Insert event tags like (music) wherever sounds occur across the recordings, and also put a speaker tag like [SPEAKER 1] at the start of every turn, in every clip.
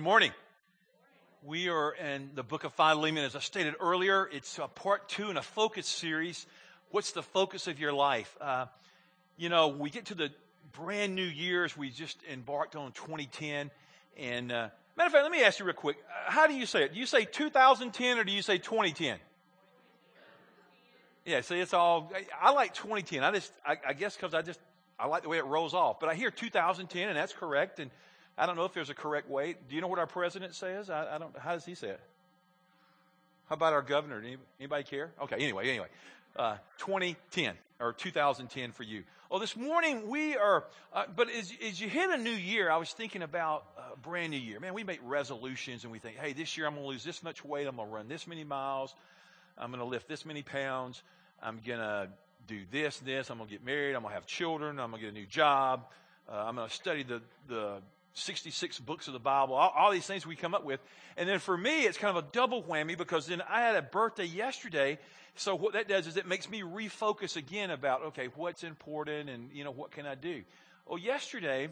[SPEAKER 1] Good morning. We are in the book of Philemon. As I stated earlier, it's a part two in a focus series. What's the focus of your life? Uh, you know, we get to the brand new years. We just embarked on 2010. And, uh, matter of fact, let me ask you real quick. Uh, how do you say it? Do you say 2010 or do you say 2010? Yeah, see, it's all, I like 2010. I just, I, I guess because I just, I like the way it rolls off. But I hear 2010 and that's correct. And, I don't know if there's a correct way. Do you know what our president says? I, I don't. How does he say it? How about our governor? Anybody care? Okay. Anyway, anyway, uh, 2010 or 2010 for you. Well, this morning we are. Uh, but as, as you hit a new year, I was thinking about a brand new year. Man, we make resolutions and we think, hey, this year I'm going to lose this much weight. I'm going to run this many miles. I'm going to lift this many pounds. I'm going to do this, this. I'm going to get married. I'm going to have children. I'm going to get a new job. Uh, I'm going to study the the 66 books of the Bible, all, all, these things we come up with. And then for me, it's kind of a double whammy because then I had a birthday yesterday. So what that does is it makes me refocus again about, okay, what's important and, you know, what can I do? Well, yesterday,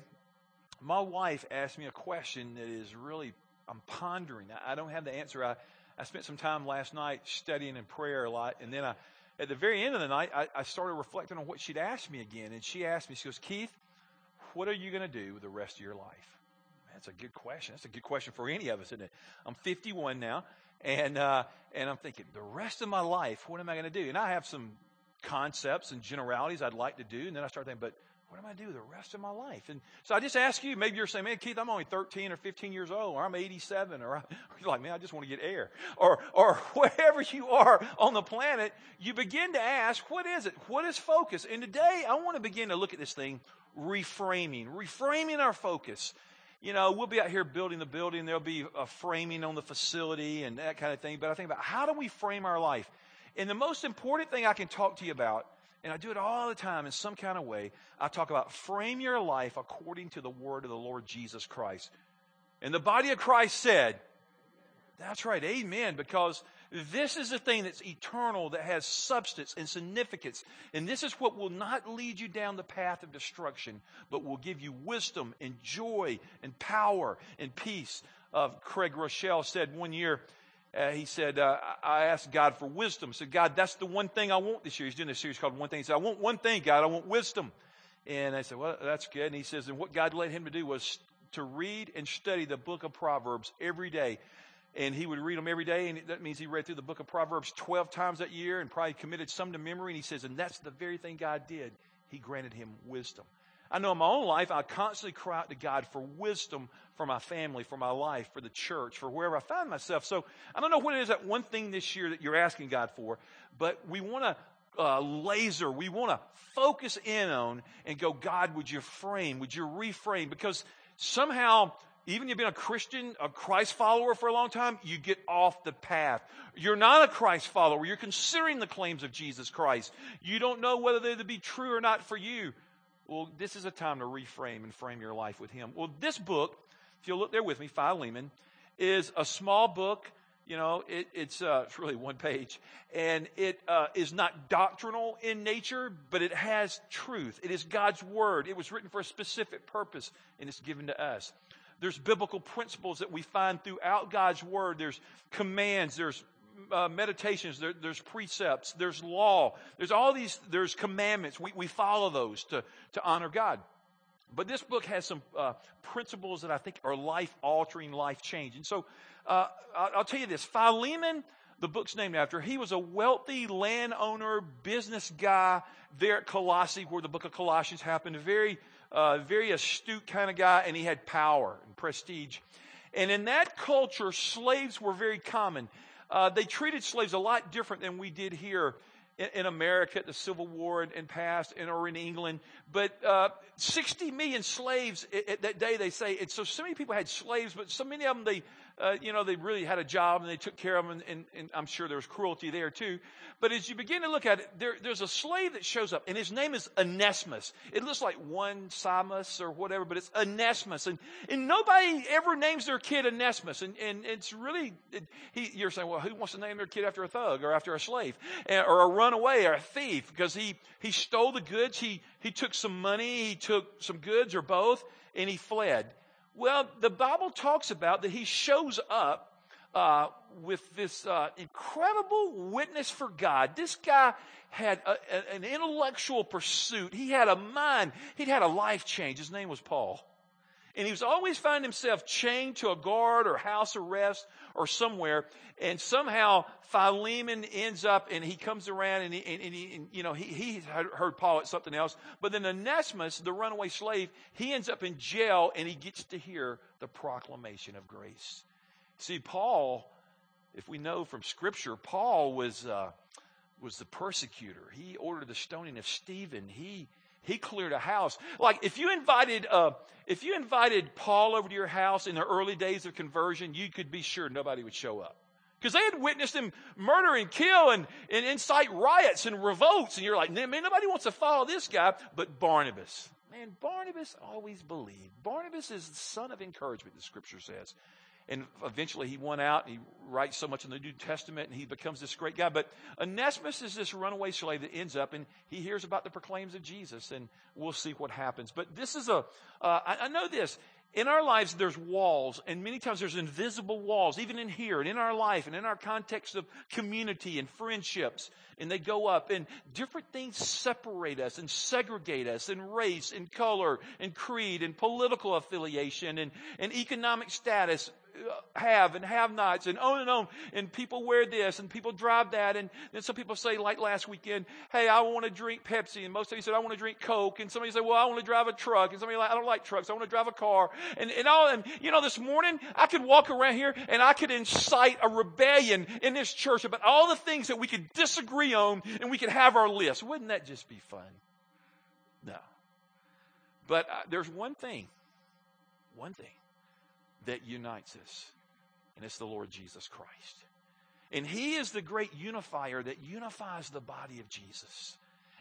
[SPEAKER 1] my wife asked me a question that is really, I'm pondering. I, I don't have the answer. I, I spent some time last night studying and prayer a lot. And then I, at the very end of the night, I, I started reflecting on what she'd asked me again. And she asked me, she goes, Keith, what are you going to do with the rest of your life? That's a good question. That's a good question for any of us, isn't it? I'm 51 now, and uh, and I'm thinking the rest of my life, what am I going to do? And I have some concepts and generalities I'd like to do, and then I start thinking, but what am I going to do the rest of my life? And so I just ask you, maybe you're saying, man, Keith, I'm only 13 or 15 years old, or I'm 87, or (laughs) you're like, man, I just want to get air. Or, or (laughs) wherever you are on the planet, you begin to ask, what is it? What is focus? And today I want to begin to look at this thing reframing, reframing our focus. You know, we'll be out here building the building. There'll be a framing on the facility and that kind of thing. But I think about how do we frame our life? And the most important thing I can talk to you about, and I do it all the time in some kind of way, I talk about frame your life according to the word of the Lord Jesus Christ. And the body of Christ said, that's right, amen, because this is the thing that's eternal, that has substance and significance. And this is what will not lead you down the path of destruction, but will give you wisdom and joy and power and peace. Uh, Craig Groeschel said one year, uh, he said, uh, I asked God for wisdom. Said, God, that's the one thing I want this year. He's doing a series called One Thing. He said, I want one thing, God. I want wisdom. And I said, well, that's good. And he says, and what God led him to do was to read and study the book of Proverbs every day and he would read them every day, and that means he read through the book of Proverbs 12 times that year and probably committed some to memory. And he says, and that's the very thing God did. He granted him wisdom. I know in my own life, I constantly cry out to God for wisdom for my family, for my life, for the church, for wherever I find myself. So I don't know what it is that one thing this year that you're asking God for, but we want to uh, laser, we want to focus in on and go, God, would you frame, would you reframe? Because somehow even you've been a Christian, a Christ follower for a long time, you get off the path. You're not a Christ follower. You're considering the claims of Jesus Christ. You don't know whether they're to be true or not for you. Well, this is a time to reframe and frame your life with Him. Well, this book, if you'll look there with me, Philemon, is a small book. You know, it, it's, uh, it's (laughs) really one page. And it uh, is not doctrinal in nature, but it has truth. It is God's Word. It was written for a specific purpose, and it's given to us. There's biblical principles that we find throughout God's Word. There's commands, there's uh, meditations, there, there's precepts, there's law, there's all these, there's commandments. We, we follow those to, to honor God. But this book has some uh, principles that I think are life altering, life changing. So uh, I'll, tell you this Philemon, the book's named after, he was a wealthy landowner, business guy there at Colossae, where the book of Colossians happened. Very uh, very astute kind of guy, and he had power and prestige. And in that culture, slaves were very common. Uh, they treated slaves a lot different than we did here in, in America, the Civil War and, past, and or in England. But uh, 60 million slaves at, at, that day, they say. And so, so many people had slaves, but so many of them they uh, you know, they really had a job and they took care of them, and, and, and, I'm sure there was cruelty there too. But as you begin to look at it, there, there's a slave that shows up, and his name is Onesimus. It looks like one Simus or whatever, but it's Onesimus. And, and nobody ever names their kid Onesimus. And, and it's really, it, he, you're saying, well, who wants to name their kid after a thug or after a slave or a runaway or a thief? Because he, he stole the goods, he, he took some money, he took some goods or both, and he fled. Well, the Bible talks about that he shows up uh, with this uh, incredible witness for God. This guy had a, a, an intellectual pursuit. He had a mind. He'd had a life change. His name was Paul. And he was always finding himself chained to a guard or house arrest or somewhere. And somehow Philemon ends up and he comes around and he, and, and he and, you know, he, he heard Paul at something else. But then Onesimus, the runaway slave, he ends up in jail and he gets to hear the proclamation of grace. See, Paul, if we know from scripture, Paul was, uh, was the persecutor. He ordered the stoning of Stephen. He, he cleared a house. Like if you invited, uh, if you invited Paul over to your house in the early days of conversion, you could be sure nobody would show up. Because they had witnessed him murder and kill and, and incite riots and revolts. And you're like, man, nobody wants to follow this guy. But Barnabas, man, Barnabas always believed. Barnabas is the son of encouragement, the scripture says and eventually he won out and he writes so much in the New Testament and he becomes this great guy. But Onesimus is this runaway slave that ends up and he hears about the proclaims of Jesus and we'll see what happens. But this is a. Uh, I, I know this. In our lives, there's walls, and many times there's invisible walls, even in here and in our life and in our context of community and friendships. And they go up, and different things separate us and segregate us in race and color and creed and political affiliation and, and economic status have and have nots and on and on. And people wear this and people drive that. And then some people say, like last weekend, hey, I want to drink Pepsi. And most of you said, I want to drink Coke. And somebody said, well, I want to drive a truck. And somebody like, I don't like trucks. I want to drive a car. And, and all, and you know, this morning I could walk around here and I could incite a rebellion in this church about all the things that we could disagree on and we could have our list. Wouldn't that just be fun? No. But uh, there's one thing, one thing that unites us, and it's the Lord Jesus Christ. And He is the great unifier that unifies the body of Jesus.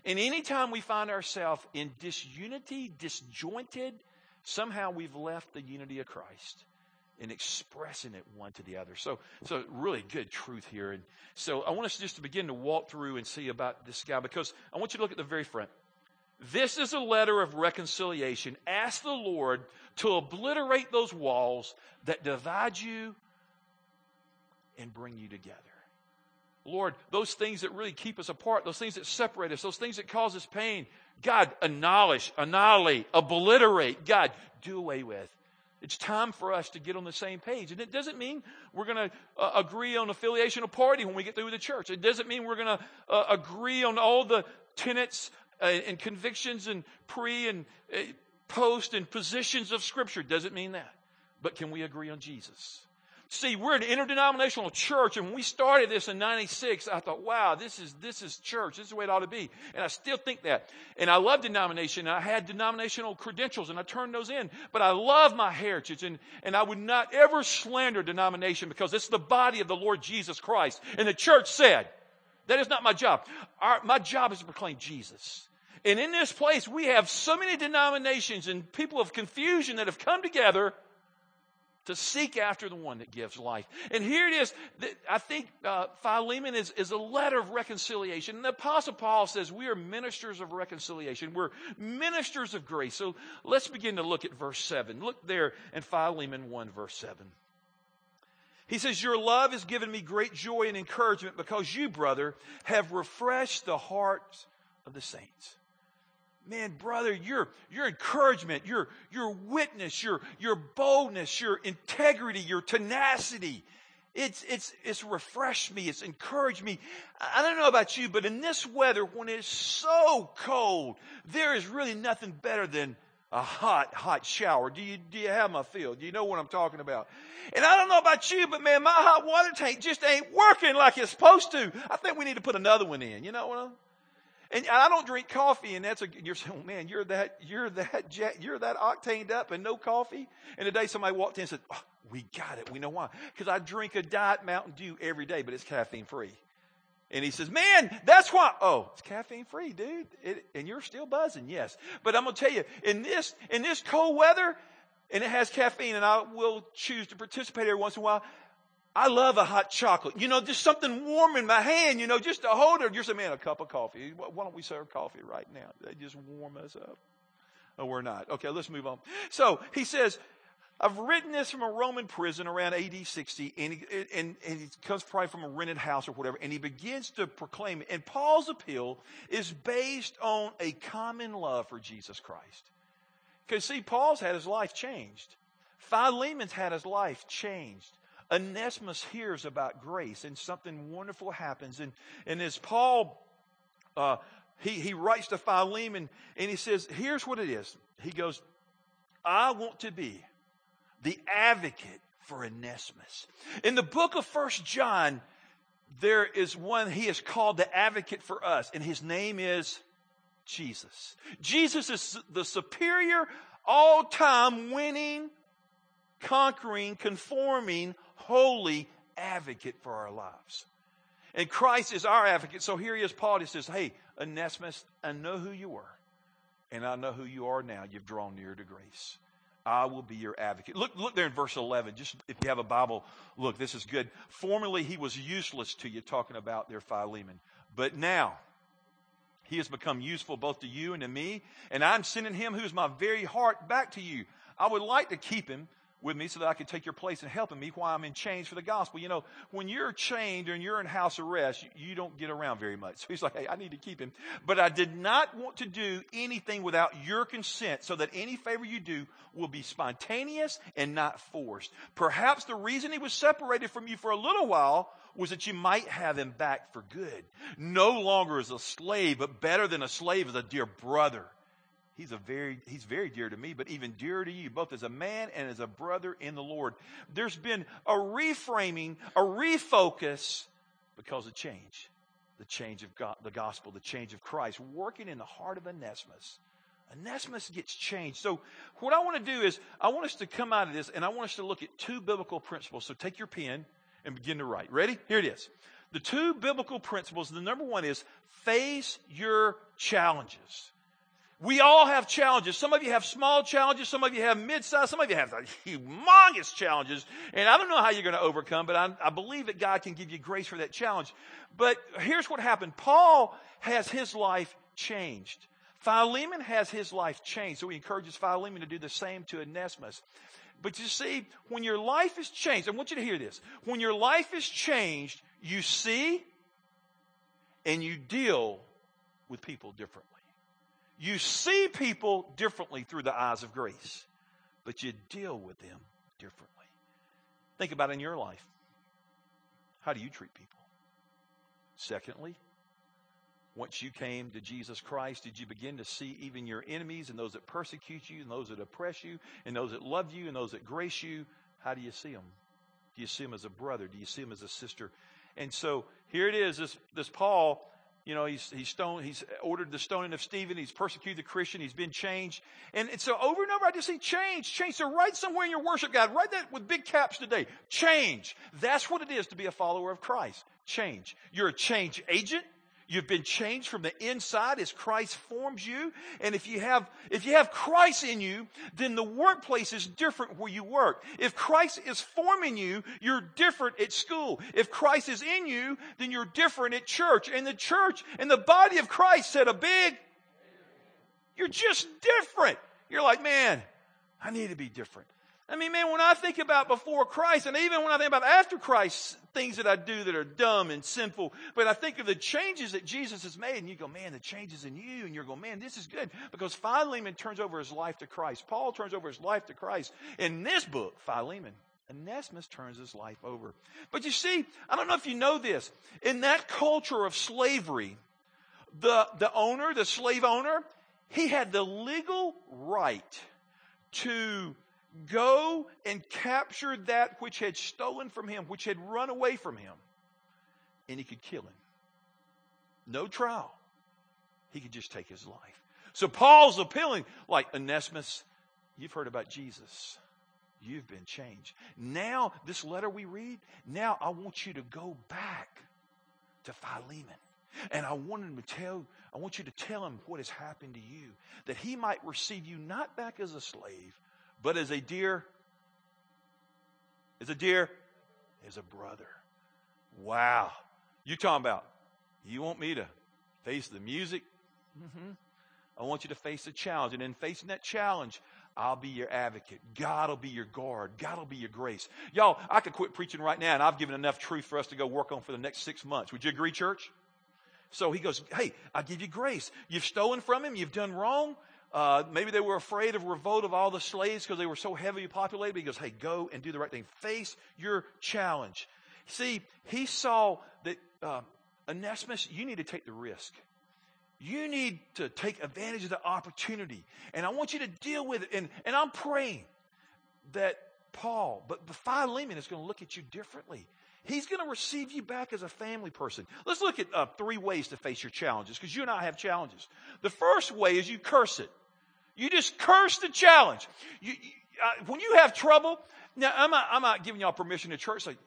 [SPEAKER 1] And anytime we find ourselves in disunity, disjointed, somehow we've left the unity of Christ in expressing it one to the other. So, so really good truth here. And so I want us just to begin to walk through and see about this guy because I want you to look at the very front. This is a letter of reconciliation. Ask the Lord to obliterate those walls that divide you and bring you together. Lord, those things that really keep us apart, those things that separate us, those things that cause us pain, God, annihilate, annihilate, obliterate. God, do away with. It's time for us to get on the same page. And it doesn't mean we're going to uh, agree on affiliational party when we get through the church. It doesn't mean we're going to uh, agree on all the tenets and convictions and pre and uh, post and positions of Scripture. Doesn't mean that. But can we agree on Jesus? See, we're an interdenominational church, and when we started this in '96, I thought, "Wow, this is this is church. This is the way it ought to be." And I still think that. And I love denomination. I had denominational credentials, and I turned those in. But I love my heritage, and and I would not ever slander denomination because it's the body of the Lord Jesus Christ. And the church said, "That is not my job. Our, my job is to proclaim Jesus." And in this place, we have so many denominations and people of confusion that have come together to seek after the one that gives life. And here it is. I think uh, Philemon is, is a letter of reconciliation. And the Apostle Paul says we are ministers of reconciliation. We're ministers of grace. So let's begin to look at verse 7. Look there in Philemon 1, verse 7. He says, Your love has given me great joy and encouragement because you, brother, have refreshed the hearts of the saints man, brother, your, your encouragement, your, your witness, your, your boldness, your integrity, your tenacity, it's, it's, it's refreshed me. It's encouraged me. I don't know about you, but in this weather, when it's so cold, there is really nothing better than a hot, hot shower. Do you, do you have my feel? Do you know what I'm talking about? And I don't know about you, but man, my hot water tank just ain't working like it's supposed to. I think we need to put another one in. You know what I'm and I don't drink coffee, and that's a, you're saying, oh, man, you're that, you're that, jet, you're that octaned up and no coffee. And today somebody walked in and said, oh, we got it. We know why. Because I drink a diet Mountain Dew every day, but it's caffeine free. And he says, man, that's why. Oh, it's caffeine free, dude. It, and you're still buzzing. Yes. But I'm going to tell you, in this, in this cold weather, and it has caffeine, and I will choose to participate every once in a while. I love a hot chocolate. You know, just something warm in my hand, you know, just to hold it. You're saying, man, a cup of coffee. Why don't we serve coffee right now? They just warm us up. Oh, we're not. Okay, let's move on. So he says, I've written this from a Roman prison around AD 60, and, he, and, and it comes probably from a rented house or whatever, and he begins to proclaim it. And Paul's appeal is based on a common love for Jesus Christ. Because, see, Paul's had his life changed. Philemon's had his life changed. Onesimus hears about grace, and something wonderful happens. And, and as Paul, uh, he, he writes to Philemon, and he says, Here's what it is. He goes, I want to be the advocate for Onesimus. In the book of First John, there is one he is called the advocate for us, and his name is Jesus. Jesus is the superior, all time winning, conquering, conforming, holy advocate for our lives. And Christ is our advocate. So here he is, Paul. He says, Hey, Onesimus, I know who you were, and I know who you are now. You've drawn near to grace. I will be your advocate. Look, look there in verse 11. Just if you have a Bible, look, this is good. Formerly, he was useless to you, talking about their Philemon. But now, he has become useful both to you and to me, and I'm sending him who's my very heart back to you. I would like to keep him with me so that I can take your place and helping me while I'm in chains for the gospel. You know, when you're chained and you're in house arrest, you, you, don't get around very much. (laughs) So he's like, hey, I need to keep him. But I did not want to do anything without your consent so that any favor you do will be spontaneous and not forced. Perhaps the reason he was separated from you for a little while was that you might have him back for good. No longer as a slave, but better than a slave as a dear brother He's a very, he's very dear to me, but even dearer to you, both as a man and as a brother in the Lord. There's been a reframing, a refocus because of change. The change of God, the gospel, the change of Christ working in the heart of Onesimus. Onesimus gets changed. So what I want to do is I want us to come out of this and I want us to look at two biblical principles. So take your pen and begin to write. Ready? Here it is. The two biblical principles, the number one is face your challenges. We all have challenges. Some of you have small challenges. Some of you have mid-sized. Some of you have humongous challenges. And I don't know how you're going to overcome, but I, I believe that God can give you grace for that challenge. But here's what happened. Paul has his life changed. Philemon has his life changed. So he encourages Philemon to do the same to Onesimus. But you see, when your life is changed, I want you to hear this. When your life is changed, you see and you deal with people differently. You see people differently through the eyes of grace, but you deal with them differently. Think about in your life. How do you treat people? Secondly, once you came to Jesus Christ, did you begin to see even your enemies and those that persecute you and those that oppress you and those that love you and those that grace you? How do you see them? Do you see them as a brother? Do you see them as a sister? And so here it is, this, this Paul you know, he's, he's stoned, he's ordered the stoning of Stephen. He's persecuted the Christian. He's been changed. And, and so over and over, I just see change, change. So write somewhere in your worship guide, write that with big caps today. Change. That's what it is to be a follower of Christ. Change. You're a change agent. You've been changed from the inside as Christ forms you. And if you have, if you have Christ in you, then the workplace is different where you work. If Christ is forming you, you're different at school. If Christ is in you, then you're different at church. And the church and the body of Christ said a big, you're just different. You're like, man, I need to be different. I mean, man, when I think about before Christ, and even when I think about after Christ, things that I do that are dumb and sinful, but I think of the changes that Jesus has made, and you go, man, the changes in you, and you're going, man, this is good. Because Philemon turns over his life to Christ. Paul turns over his life to Christ. In this book, Philemon, Onesimus turns his life over. But you see, I don't know if you know this. In that culture of slavery, the, the owner, the slave owner, he had the legal right to go and capture that which had stolen from him, which had run away from him, and he could kill him. No trial. He could just take his life. So Paul's appealing, like Onesimus, you've heard about Jesus. You've been changed. Now, this letter we read, now I want you to go back to Philemon. And I want him to tell, I want you to tell him what has happened to you, that he might receive you not back as a slave, but as a dear, as a dear, as a brother. Wow. You talking about, you want me to face the music? Mm-hmm. I want you to face the challenge. And in facing that challenge, I'll be your advocate. God will be your guard. God will be your grace. Y'all, I could quit preaching right now and I've given enough truth for us to go work on for the next six months. Would you agree, church? So he goes, Hey, I give you grace. You've stolen from him. You've done wrong. Uh, maybe they were afraid of revolt of all the slaves because they were so heavily populated. He goes, Hey, go and do the right thing. Face your challenge. See, he saw that uh, Onesimus, you need to take the risk. You need to take advantage of the opportunity. And I want you to deal with it. And, and I'm praying that Paul, but Philemon is going to look at you differently. He's going to receive you back as a family person. Let's look at uh, three ways to face your challenges because you and I have challenges. The first way is you curse it. You just curse the challenge. You, you, uh, when you have trouble, now I'm not, I'm not giving y'all permission to church. Like,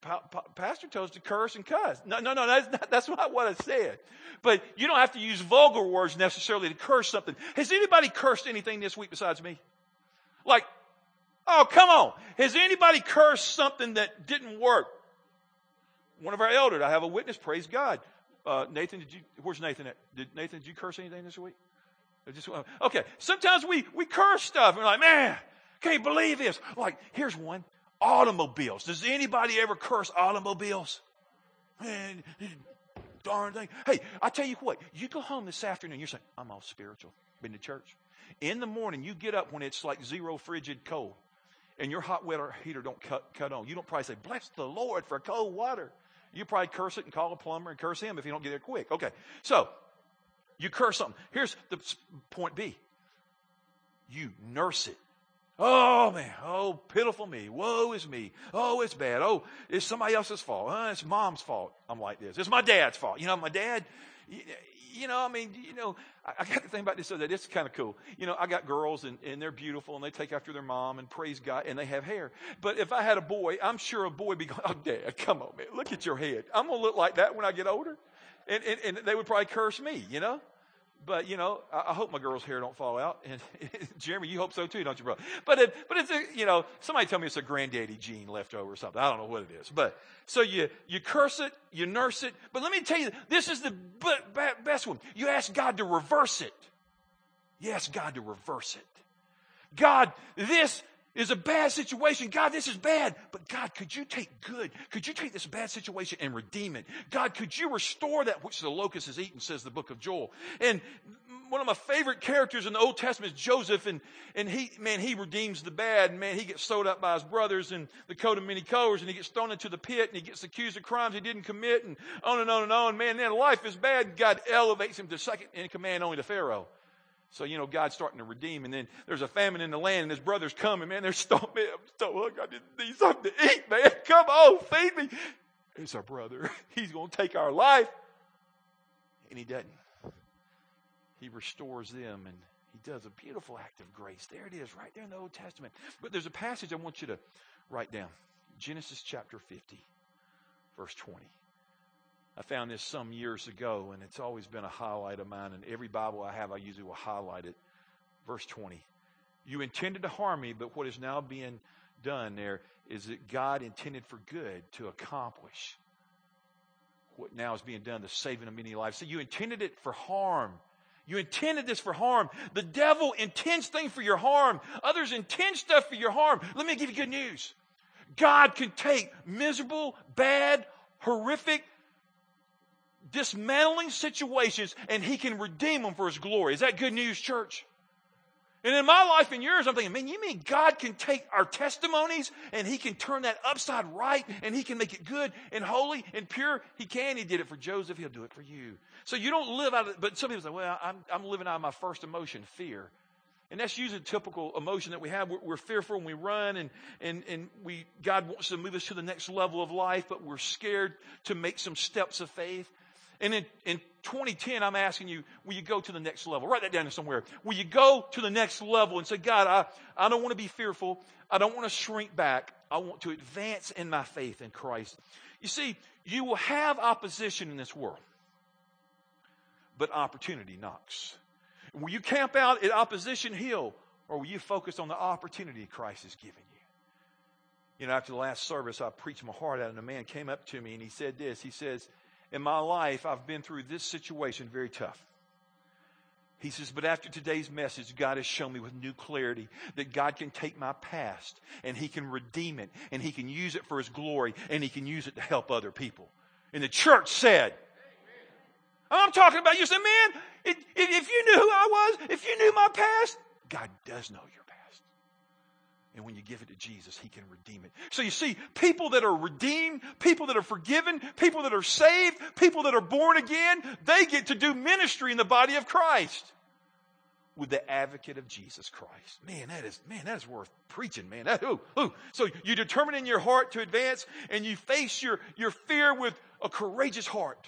[SPEAKER 1] pa- pa- pastor tells to curse and cuss. No, no, no, that's not, that's not what I said. But you don't have to use vulgar words necessarily to curse something. Has anybody cursed anything this week besides me? Like, oh, come on. Has anybody cursed something that didn't work? One of our elders, I have a witness, praise God. Uh, Nathan, did you, where's Nathan at? Did Nathan, did you curse anything this week? Just, okay, sometimes we, we curse stuff and we're like, man, can't believe this. Like, here's one automobiles. Does anybody ever curse automobiles? Man, darn thing. Hey, I tell you what, you go home this afternoon, you're saying, I'm all spiritual. Been to church. In the morning, you get up when it's like zero frigid cold and your hot water heater don't cut, cut on. You don't probably say, bless the Lord for cold water. You probably curse it and call a plumber and curse him if you don't get there quick. Okay. So, you curse something. Here's the point B. You nurse it. Oh man, oh pitiful me. Woe is me. Oh, it's bad. Oh, it's somebody else's fault. Oh, it's mom's fault. I'm like this. It's my dad's fault. You know, my dad, you know, I mean, you know, I, got to think about this so that it's kind of cool. You know, I got girls and, and they're beautiful and they take after their mom and praise God and they have hair. But if I had a boy, I'm sure a boy would be going, oh, dad, come on, man, look at your head. I'm going to look like that when I get older. And, and, and they would probably curse me, you know? But you know, I, I, hope my girl's hair don't fall out. And (laughs) Jeremy, you hope so too, don't you, bro? But it, but it's a, you know, somebody tell me it's a granddaddy gene left over or something. I don't know what it is. But so you you curse it, you nurse it. But let me tell you, this is the best one. You ask God to reverse it. You ask God to reverse it. God, this is a bad situation. God, this is bad. But God, could you take good? Could you take this bad situation and redeem it? God, could you restore that which the locust has eaten, says the book of Joel. And one of my favorite characters in the Old Testament is Joseph, and, and he, man, he redeems the bad. And man, he gets sold up by his brothers and the coat of many colors, and he gets thrown into the pit, and he gets accused of crimes he didn't commit, and on and on and on. Man, then life is bad. God elevates him to second in command only to Pharaoh. So, you know, God's starting to redeem. And then there's a famine in the land and his brothers come and man, they're stomping. me. I'm so hungry. I need something to eat, man. (laughs) Come on, feed me. It's our brother. (laughs) He's going to take our life. And he doesn't. He restores them and he does a beautiful act of grace. There it is, right there in the Old Testament. But there's a passage I want you to write down Genesis chapter 50, verse 20. I found this some years ago, and it's always been a highlight of mine. And every Bible I have, I usually will highlight it. Verse 20. You intended to harm me, but what is now being done there is that God intended for good to accomplish what now is being done, the saving of many lives. So you intended it for harm. You intended this for harm. The devil intends things for your harm. Others intend stuff for your harm. Let me give you good news. God can take miserable, bad, horrific, dismantling situations and he can redeem them for his glory. Is that good news, church? And in my life and yours, I'm thinking, man, you mean God can take our testimonies and he can turn that upside right and he can make it good and holy and pure? He can. He did it for Joseph. He'll do it for you. So you don't live out of, but some people say, well, I'm, I'm living out of my first emotion, fear. And that's usually a typical emotion that we have. We're, we're, fearful and we run and, and, and we, God wants to move us to the next level of life, but we're scared to make some steps of faith. And in, in 2010, I'm asking you, will you go to the next level? Write that down somewhere. Will you go to the next level and say, God, I, I don't want to be fearful. I don't want to shrink back. I want to advance in my faith in Christ. You see, you will have opposition in this world, but opportunity knocks. Will you camp out at opposition hill or will you focus on the opportunity Christ has given you? You know, after the last service, I preached my heart out, and a man came up to me and he said this. He says, in my life, I've been through this situation very tough. He says, but after today's message, God has shown me with new clarity that God can take my past and He can redeem it and He can use it for His glory and He can use it to help other people. And the church said, I'm talking about you say, man, if you knew who I was, if you knew my past, God does know your. And when you give it to Jesus, He can redeem it. So you see, people that are redeemed, people that are forgiven, people that are saved, people that are born again, they get to do ministry in the body of Christ with the advocate of Jesus Christ. Man, that is, man, that is worth preaching, man. That, ooh, ooh. So you determine in your heart to advance and you face your, your fear with a courageous heart.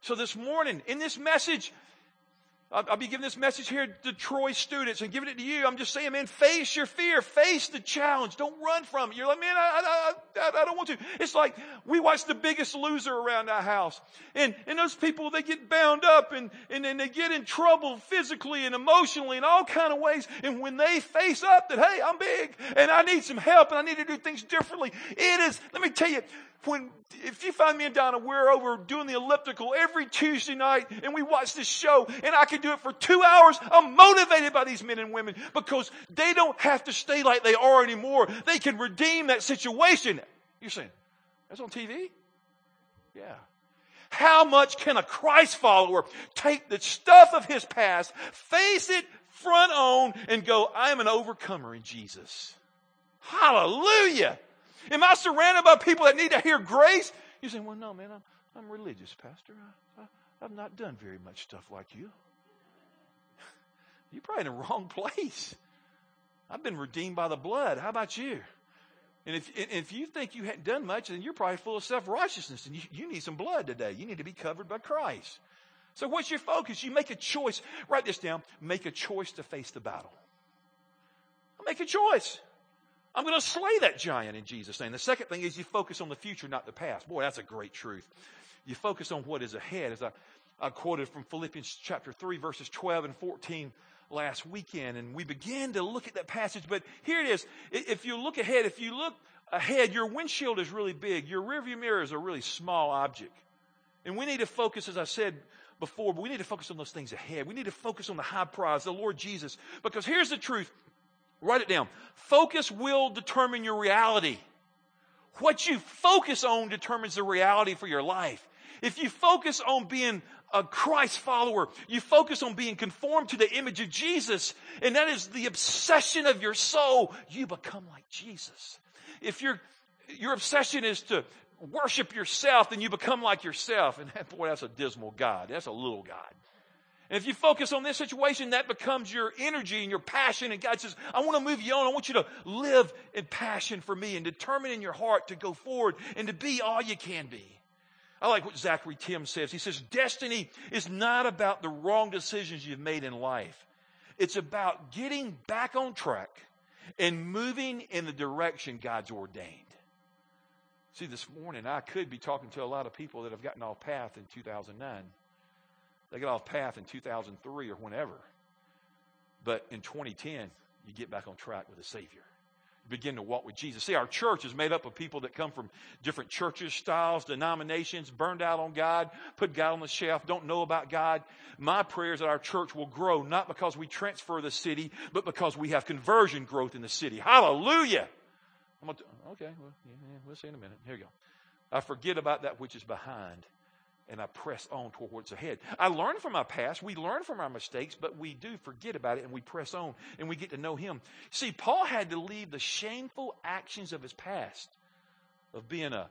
[SPEAKER 1] So this morning, in this message, I'll be giving this message here to Troy students and giving it to you. I'm just saying, man, face your fear, face the challenge. Don't run from it. You're like, man, I, I, I, I don't want to. It's like we watch the biggest loser around our house. And, and those people, they get bound up and, and, and they get in trouble physically and emotionally in all kind of ways. And when they face up that, hey, I'm big and I need some help and I need to do things differently, it is, let me tell you, when, if you find me and Donna, we're over doing the elliptical every Tuesday night and we watch this show and I can do it for two hours. I'm motivated by these men and women because they don't have to stay like they are anymore. They can redeem that situation. You're saying, that's on TV? Yeah. How much can a Christ follower take the stuff of his past, face it front on, and go, I am an overcomer in Jesus? Hallelujah. Am I surrounded by people that need to hear grace? You say, well, no, man, I'm, I'm religious, Pastor. I, I, I've not done very much stuff like you. (laughs) You're probably in the wrong place. I've been redeemed by the blood. How about you? And if, if you think you hadn't done much, then you're probably full of self righteousness and you, you need some blood today. You need to be covered by Christ. So, what's your focus? You make a choice. Write this down. Make a choice to face the battle. Make a choice. I'm going to slay that giant in Jesus' name. The second thing is you focus on the future, not the past. Boy, that's a great truth. You focus on what is ahead. As I, I quoted from Philippians chapter 3, verses 12 and 14 last weekend, and we began to look at that passage. But here it is. If you look ahead, if you look ahead, your windshield is really big. Your rearview mirror is a really small object. And we need to focus, as I said before, but we need to focus on those things ahead. We need to focus on the high prize, the Lord Jesus. Because here's the truth Write it down. Focus will determine your reality. What you focus on determines the reality for your life. If you focus on being a Christ follower, you focus on being conformed to the image of Jesus, and that is the obsession of your soul, you become like Jesus. If your, your obsession is to worship yourself, then you become like yourself. And (laughs) boy, that's a dismal God. That's a little God. And if you focus on this situation, that becomes your energy and your passion. And God says, I want to move you on. I want you to live in passion for me and determine in your heart to go forward and to be all you can be. I like what Zachery Tims says. He says, Destiny is not about the wrong decisions you've made in life, it's about getting back on track and moving in the direction God's ordained. See, this morning I could be talking to a lot of people that have gotten off path in 2009. They got off path in 2003 or whenever. But in 2010, you get back on track with the Savior. You begin to walk with Jesus. See, our church is made up of people that come from different churches, styles, denominations, burned out on God, put God on the shelf, don't know about God. My prayer is that our church will grow, not because we transfer the city, but because we have conversion growth in the city. Hallelujah! To, okay, well, yeah, we'll see in a minute. Here we go. I forget about that which is behind and I press on toward what's ahead. I learn from my past. We learn from our mistakes, but we do forget about it and we press on and we get to know Him. See, Paul had to leave the shameful actions of his past of being a,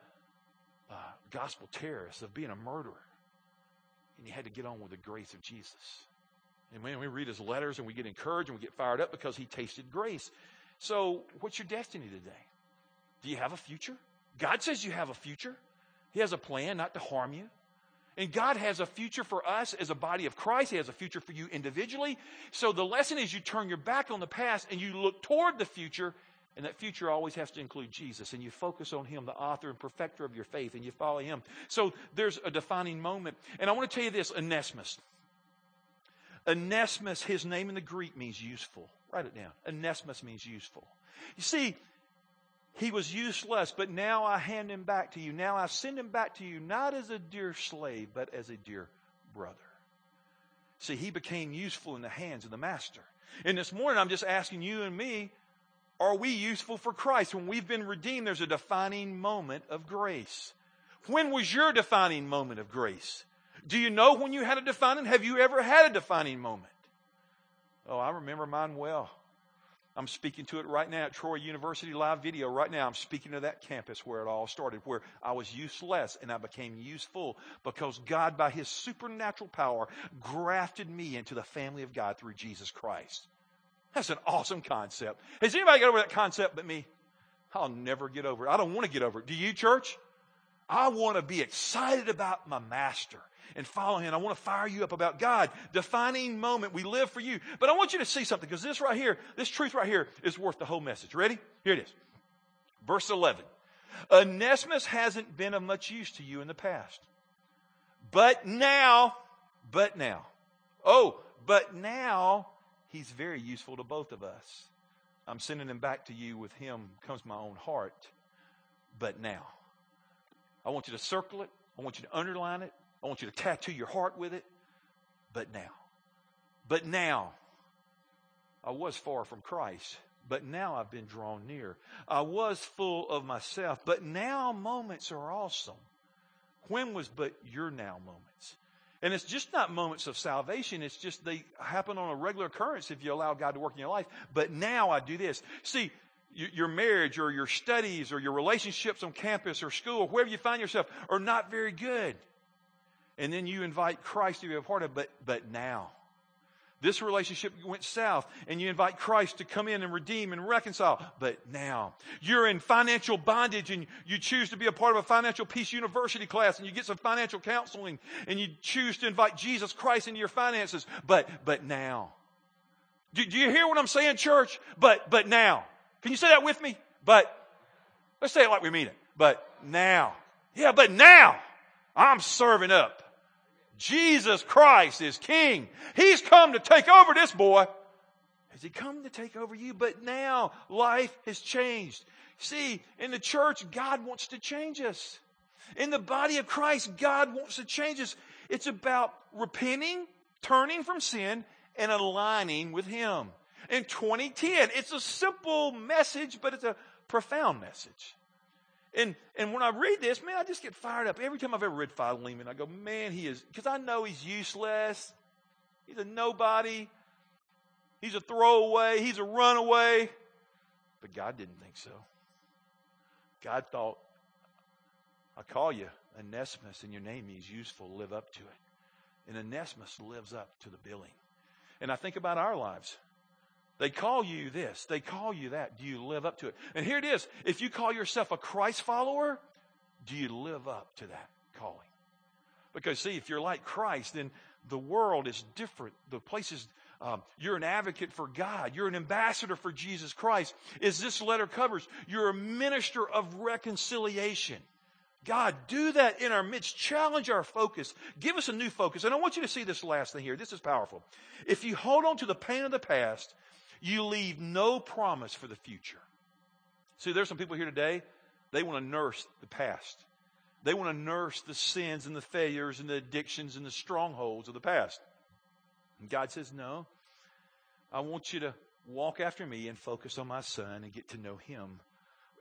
[SPEAKER 1] a gospel terrorist, of being a murderer. And he had to get on with the grace of Jesus. And when we read his letters and we get encouraged and we get fired up because he tasted grace. So, what's your destiny today? Do you have a future? God says you have a future. He has a plan not to harm you, and God has a future for us as a body of Christ. He has a future for you individually. So the lesson is you turn your back on the past and you look toward the future. And that future always has to include Jesus. And you focus on Him, the author and perfecter of your faith, and you follow Him. So there's a defining moment. And I want to tell you this Onesimus. Onesimus, his name in the Greek means useful. Write it down. Onesimus means useful. You see, he was useless, but now I hand him back to you. Now I send him back to you, not as a dear slave, but as a dear brother. See, he became useful in the hands of the master. And this morning, I'm just asking you and me, are we useful for Christ? When we've been redeemed, there's a defining moment of grace. When was your defining moment of grace? Do you know when you had a defining? Have you ever had a defining moment? Oh, I remember mine well. I'm speaking to it right now at Troy University live video. Right now, I'm speaking to that campus where it all started, where I was useless and I became useful because God, by His supernatural power, grafted me into the family of God through Jesus Christ. That's an awesome concept. Has anybody got over that concept but me? I'll never get over it. I don't want to get over it. Do you, church? I want to be excited about my master and follow him. I want to fire you up about God. Defining moment. We live for you. But I want you to see something because this right here, this truth right here is worth the whole message. Ready? Here it is. Verse 11. Onesimus hasn't been of much use to you in the past. But now, but now. Oh, but now he's very useful to both of us. I'm sending him back to you with him comes my own heart. But now. I want you to circle it. I want you to underline it. I want you to tattoo your heart with it. But now, but now, I was far from Christ, but now I've been drawn near. I was full of myself, but now moments are awesome. When was but your now moments? And it's just not moments of salvation. It's just they happen on a regular occurrence if you allow God to work in your life. But now I do this. See, your marriage or your studies or your relationships on campus or school, or wherever you find yourself, are not very good and then you invite Christ to be a part of but, but now. This relationship went south, and you invite Christ to come in and redeem and reconcile. But now, you're in financial bondage, and you choose to be a part of a financial peace university class, and you get some financial counseling, and you choose to invite Jesus Christ into your finances. But, but now. Do, do you hear what I'm saying, church? But, but now. Can you say that with me? But, let's say it like we mean it. But now. Yeah, but now. I'm serving up. Jesus Christ is King. He's come to take over this boy. Has he come to take over you? But now life has changed. See, in the church, God wants to change us. In the body of Christ, God wants to change us. It's about repenting, turning from sin, and aligning with Him. In 2010, it's a simple message, but it's a profound message. And, and when I read this, man, I just get fired up. Every time I've ever read Philemon, I go, man, he is, because I know he's useless. He's a nobody. He's a throwaway. He's a runaway. But God didn't think so. God thought, I call you Onesimus, and your name is useful. Live up to it. And Onesimus lives up to the billing. And I think about our lives. They call you this, they call you that. Do you live up to it? And here it is. If you call yourself a Christ follower, do you live up to that calling? Because, see, if you're like Christ, then the world is different. The places um, you're an advocate for God. You're an ambassador for Jesus Christ. As this letter covers, you're a minister of reconciliation. God, do that in our midst. Challenge our focus. Give us a new focus. And I want you to see this last thing here. This is powerful. If you hold on to the pain of the past, you leave no promise for the future. See, there's some people here today, they want to nurse the past. They want to nurse the sins and the failures and the addictions and the strongholds of the past. And God says, No, I want you to walk after me and focus on my son and get to know him.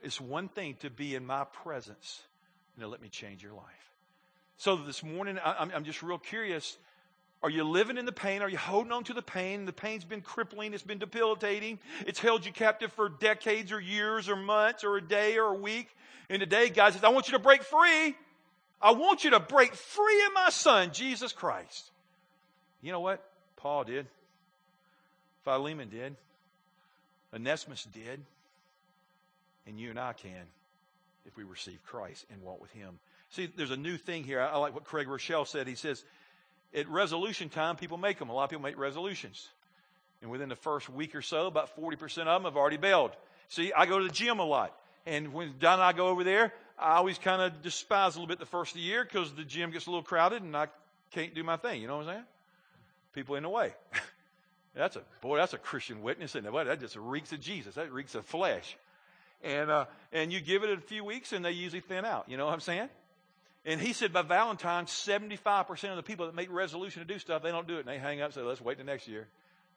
[SPEAKER 1] It's one thing to be in my presence. Now, let me change your life. So this morning, I'm just real curious are you living in the pain? Are you holding on to the pain? The pain's been crippling. It's been debilitating. It's held you captive for decades or years or months or a day or a week. And today, God says, I want you to break free. I want you to break free in my son, Jesus Christ. You know what? Paul did. Philemon did. Onesimus did. And you and I can if we receive Christ and walk with him. See, there's a new thing here. I like what Craig Groeschel said. He says, at resolution time, people make them. A lot of people make resolutions. And within the first week or so, about 40% of them have already bailed. See, I go to the gym a lot. And when Don and I go over there, I always kind of despise a little bit the first of the year because the gym gets a little crowded and I can't do my thing. You know what I'm saying? People in the way. (laughs) that's a, boy, that's a Christian witness. And that just reeks of Jesus. That reeks of flesh. And, uh, and you give it a few weeks and they usually thin out. You know what I'm saying? And he said by Valentine's, 75% of the people that make resolution to do stuff, they don't do it. And they hang up and say, let's wait the next year.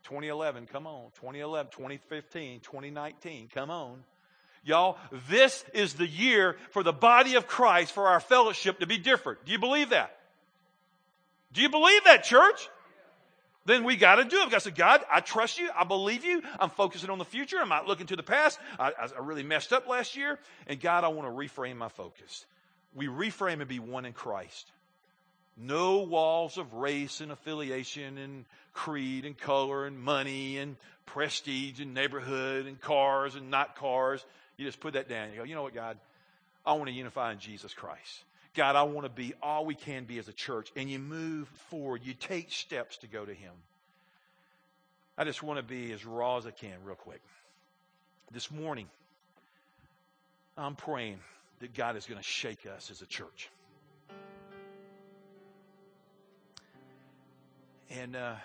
[SPEAKER 1] 2011, come on. 2011, 2015, 2019, come on. Y'all, this is the year for the body of Christ, for our fellowship to be different. Do you believe that? Do you believe that, church? Then we got to do it. I said, God, I trust you. I believe you. I'm focusing on the future. I'm not looking to the past. I, I really messed up last year. And God, I want to reframe my focus. We reframe and be one in Christ. No walls of race and affiliation and creed and color and money and prestige and neighborhood and cars and not cars. You just put that down. You go, you know what, God? I want to unify in Jesus Christ. God, I want to be all we can be as a church. And you move forward. You take steps to go to Him. I just want to be as raw as I can, real quick. This morning, I'm praying that God is going to shake us as a church. And uh,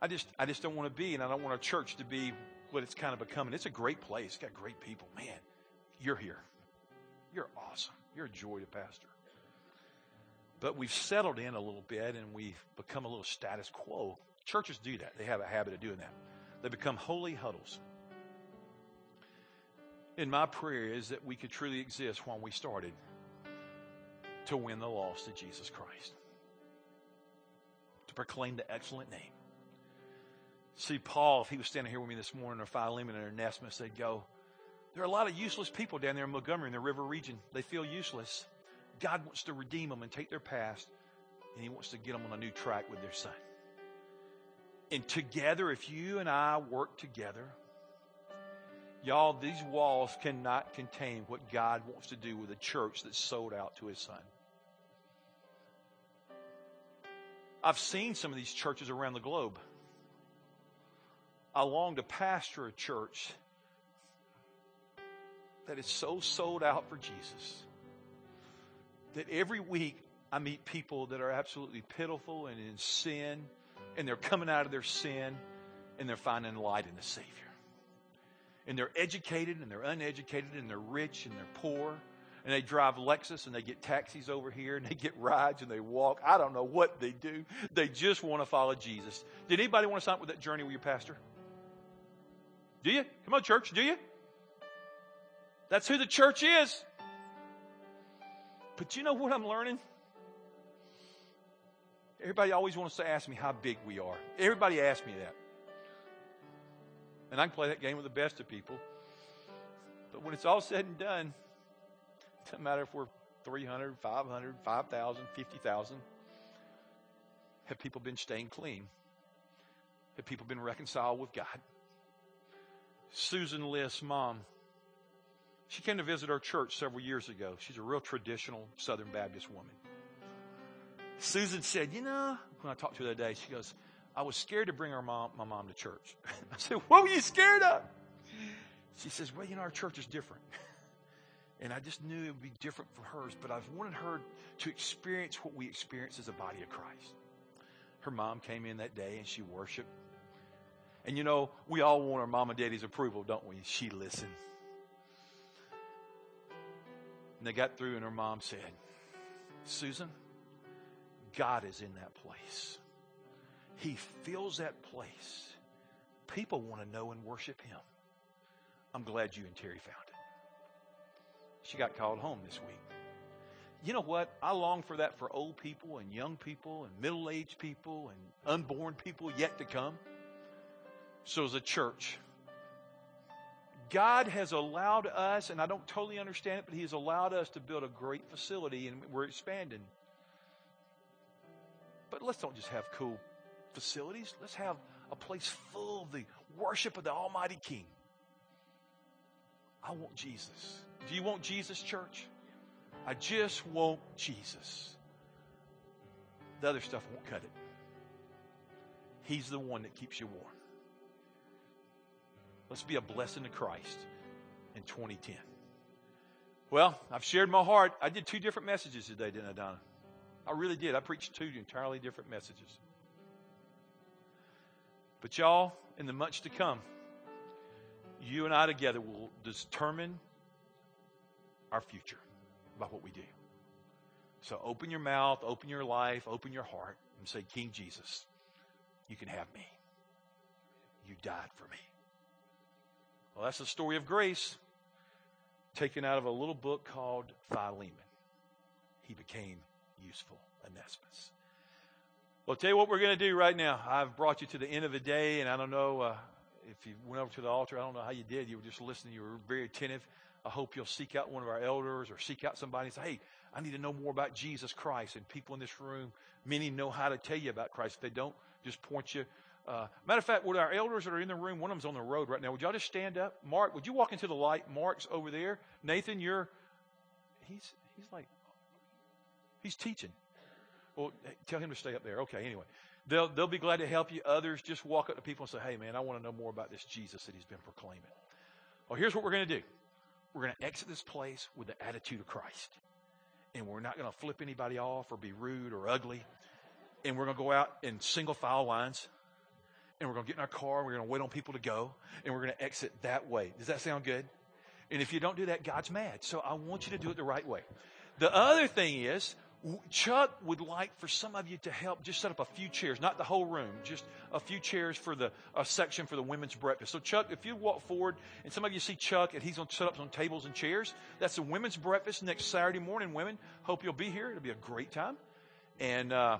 [SPEAKER 1] I just I just don't want to be, and I don't want our church to be what it's kind of becoming. It's a great place. It's got great people. Man, you're here. You're awesome. You're a joy to pastor. But we've settled in a little bit and we've become a little status quo. Churches do that. They have a habit of doing that. They become holy huddles. And my prayer is that we could truly exist when we started to win the lost to Jesus Christ, to proclaim the excellent name. See, Paul, if he was standing here with me this morning, or Philemon or Onesimus, they'd go, There are a lot of useless people down there in Montgomery in the river region. They feel useless. God wants to redeem them and take their past, and he wants to get them on a new track with their son. And together, if you and I work together, y'all, these walls cannot contain what God wants to do with a church that's sold out to his son. I've seen some of these churches around the globe. I long to pastor a church that is so sold out for Jesus that every week I meet people that are absolutely pitiful and in sin, and they're coming out of their sin and they're finding light in the Savior. And they're educated and they're uneducated and they're rich and they're poor and they drive Lexus and they get taxis over here and they get rides and they walk. I don't know what they do. They just want to follow Jesus. Did anybody want to sign up with that journey with your pastor? Do you? Come on, church, do you? That's who the church is. But you know what I'm learning? Everybody always wants to ask me how big we are. Everybody asks me that. And I can play that game with the best of people. But when it's all said and done, it doesn't matter if we're 300, 500, 5,000, 50,000. Have people been staying clean? Have people been reconciled with God? Susan List, mom, she came to visit our church several years ago. She's a real traditional Southern Baptist woman. Susan said, You know, when I talked to her the other day, she goes, I was scared to bring our mom, my mom to church. (laughs) I said, What were you scared of? She says, Well, you know, our church is different. (laughs) And I just knew it would be different for hers, but I've wanted her to experience what we experience as a body of Christ. Her mom came in that day and she worshiped. And you know, we all want our mom and daddy's approval, don't we? She listened. And they got through, and her mom said, Susan, God is in that place. He fills that place. People want to know and worship Him. I'm glad you and Terry found it. She got called home this week. You know what? I long for that for old people and young people and middle aged people and unborn people yet to come. So, as a church, God has allowed us, and I don't totally understand it, but He has allowed us to build a great facility and we're expanding. But let's don't just have cool facilities. Let's have a place full of the worship of the Almighty King. I want Jesus. Do you want Jesus, church? I just want Jesus. The other stuff won't cut it. He's the one that keeps you warm. Let's be a blessing to Christ in 2010. Well, I've shared my heart. I did two different messages today, didn't I, Donna? I really did. I preached two entirely different messages. But y'all, in the much to come, you and I together will determine our future by what we do. So open your mouth, open your life, open your heart, and say, King Jesus, you can have me. You died for me. Well, that's the story of grace taken out of a little book called Philemon. He became useful, Onesimus. Well, I'll tell you what we're going to do right now. I've brought you to the end of the day, and I don't know uh, if you went over to the altar. I don't know how you did. You were just listening. You were very attentive. I hope you'll seek out one of our elders or seek out somebody and say, hey, I need to know more about Jesus Christ. And people in this room, many know how to tell you about Christ. If they don't, just point you. Uh, matter of fact, with our elders that are in the room, one of them's on the road right now. Would y'all just stand up? Mark, would you walk into the light? Mark's over there. Nathan, you're, he's, he's like, he's teaching. Well, tell him to stay up there. Okay, anyway. They'll, they'll be glad to help you. Others, just walk up to people and say, hey, man, I want to know more about this Jesus that he's been proclaiming. Well, here's what we're going to do we're going to exit this place with the attitude of Christ. And we're not going to flip anybody off or be rude or ugly. And we're going to go out in single file lines. And we're going to get in our car and we're going to wait on people to go. And we're going to exit that way. Does that sound good? And if you don't do that, God's mad. So I want you to do it the right way. The other thing is, Chuck would like for some of you to help just set up a few chairs, not the whole room, just a few chairs for the a section for the women's breakfast. So Chuck, if you walk forward and some of you see Chuck and he's on set up some tables and chairs, that's the women's breakfast next Saturday morning. Women, hope you'll be here. It'll be a great time. And uh,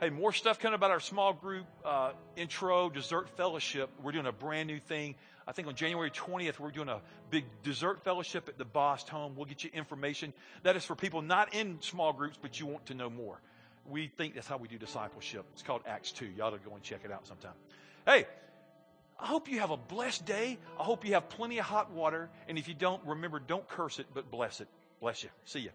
[SPEAKER 1] hey, more stuff coming about our small group uh, intro dessert fellowship. We're doing a brand new thing I think on January 20th, we're doing a big dessert fellowship at the Bost home. We'll get you information. That is for people not in small groups, but you want to know more. We think that's how we do discipleship. It's called Acts 2. You ought to go and check it out sometime. Hey, I hope you have a blessed day. I hope you have plenty of hot water. And if you don't, remember, don't curse it, but bless it. Bless you. See you.